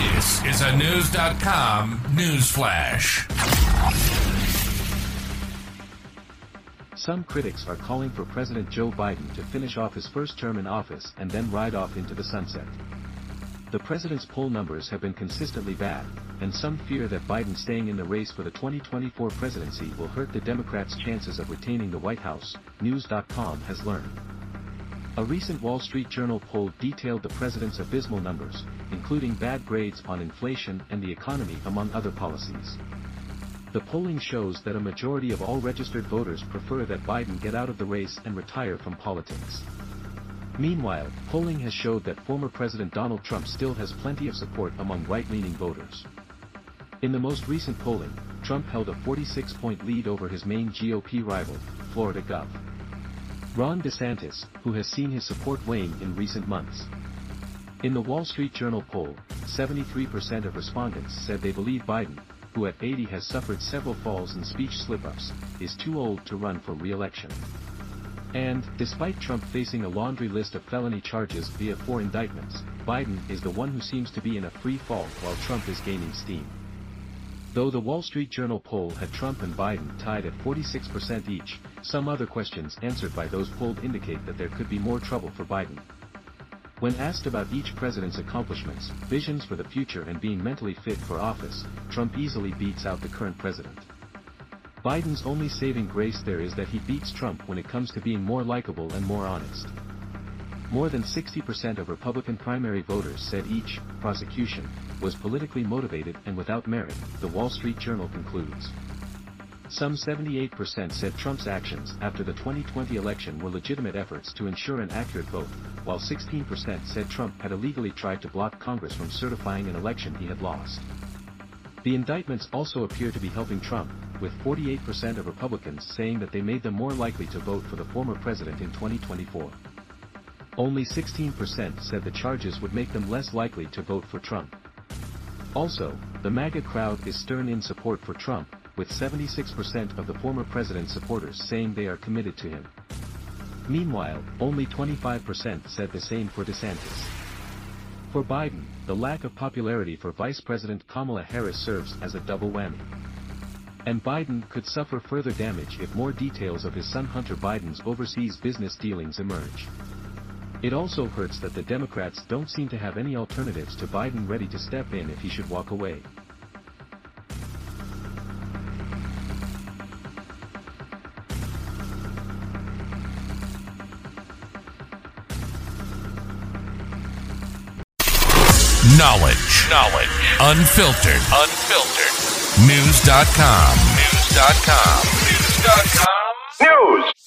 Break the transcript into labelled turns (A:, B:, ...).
A: This is a News.com news flash.
B: Some critics are calling for President Joe Biden to finish off his first term in office and then ride off into the sunset. The president's poll numbers have been consistently bad, and some fear that Biden staying in the race for the 2024 presidency will hurt the Democrats' chances of retaining the White House, News.com has learned. A recent Wall Street Journal poll detailed the president's abysmal numbers, including bad grades on inflation and the economy among other policies. The polling shows that a majority of all registered voters prefer that Biden get out of the race and retire from politics. Meanwhile, polling has showed that former President Donald Trump still has plenty of support among right-leaning voters. In the most recent polling, Trump held a 46-point lead over his main GOP rival, Florida Gov. Ron DeSantis, who has seen his support wane in recent months. In the Wall Street Journal poll, 73% of respondents said they believe Biden, who at 80 has suffered several falls and speech slip-ups, is too old to run for re-election. And, despite Trump facing a laundry list of felony charges via four indictments, Biden is the one who seems to be in a free fall while Trump is gaining steam. Though the Wall Street Journal poll had Trump and Biden tied at 46% each, some other questions answered by those polled indicate that there could be more trouble for Biden. When asked about each president's accomplishments, visions for the future and being mentally fit for office, Trump easily beats out the current president. Biden's only saving grace there is that he beats Trump when it comes to being more likable and more honest. More than 60% of Republican primary voters said each prosecution was politically motivated and without merit, the Wall Street Journal concludes. Some 78% said Trump's actions after the 2020 election were legitimate efforts to ensure an accurate vote, while 16% said Trump had illegally tried to block Congress from certifying an election he had lost. The indictments also appear to be helping Trump, with 48% of Republicans saying that they made them more likely to vote for the former president in 2024. Only 16% said the charges would make them less likely to vote for Trump. Also, the MAGA crowd is stern in support for Trump, with 76% of the former president's supporters saying they are committed to him. Meanwhile, only 25% said the same for DeSantis. For Biden, the lack of popularity for Vice President Kamala Harris serves as a double whammy. And Biden could suffer further damage if more details of his son Hunter Biden's overseas business dealings emerge. It also hurts that the Democrats don't seem to have any alternatives to Biden ready to step in if he should walk away.
A: Knowledge. Knowledge. Unfiltered. Unfiltered. News.com. News.com. News.com. News.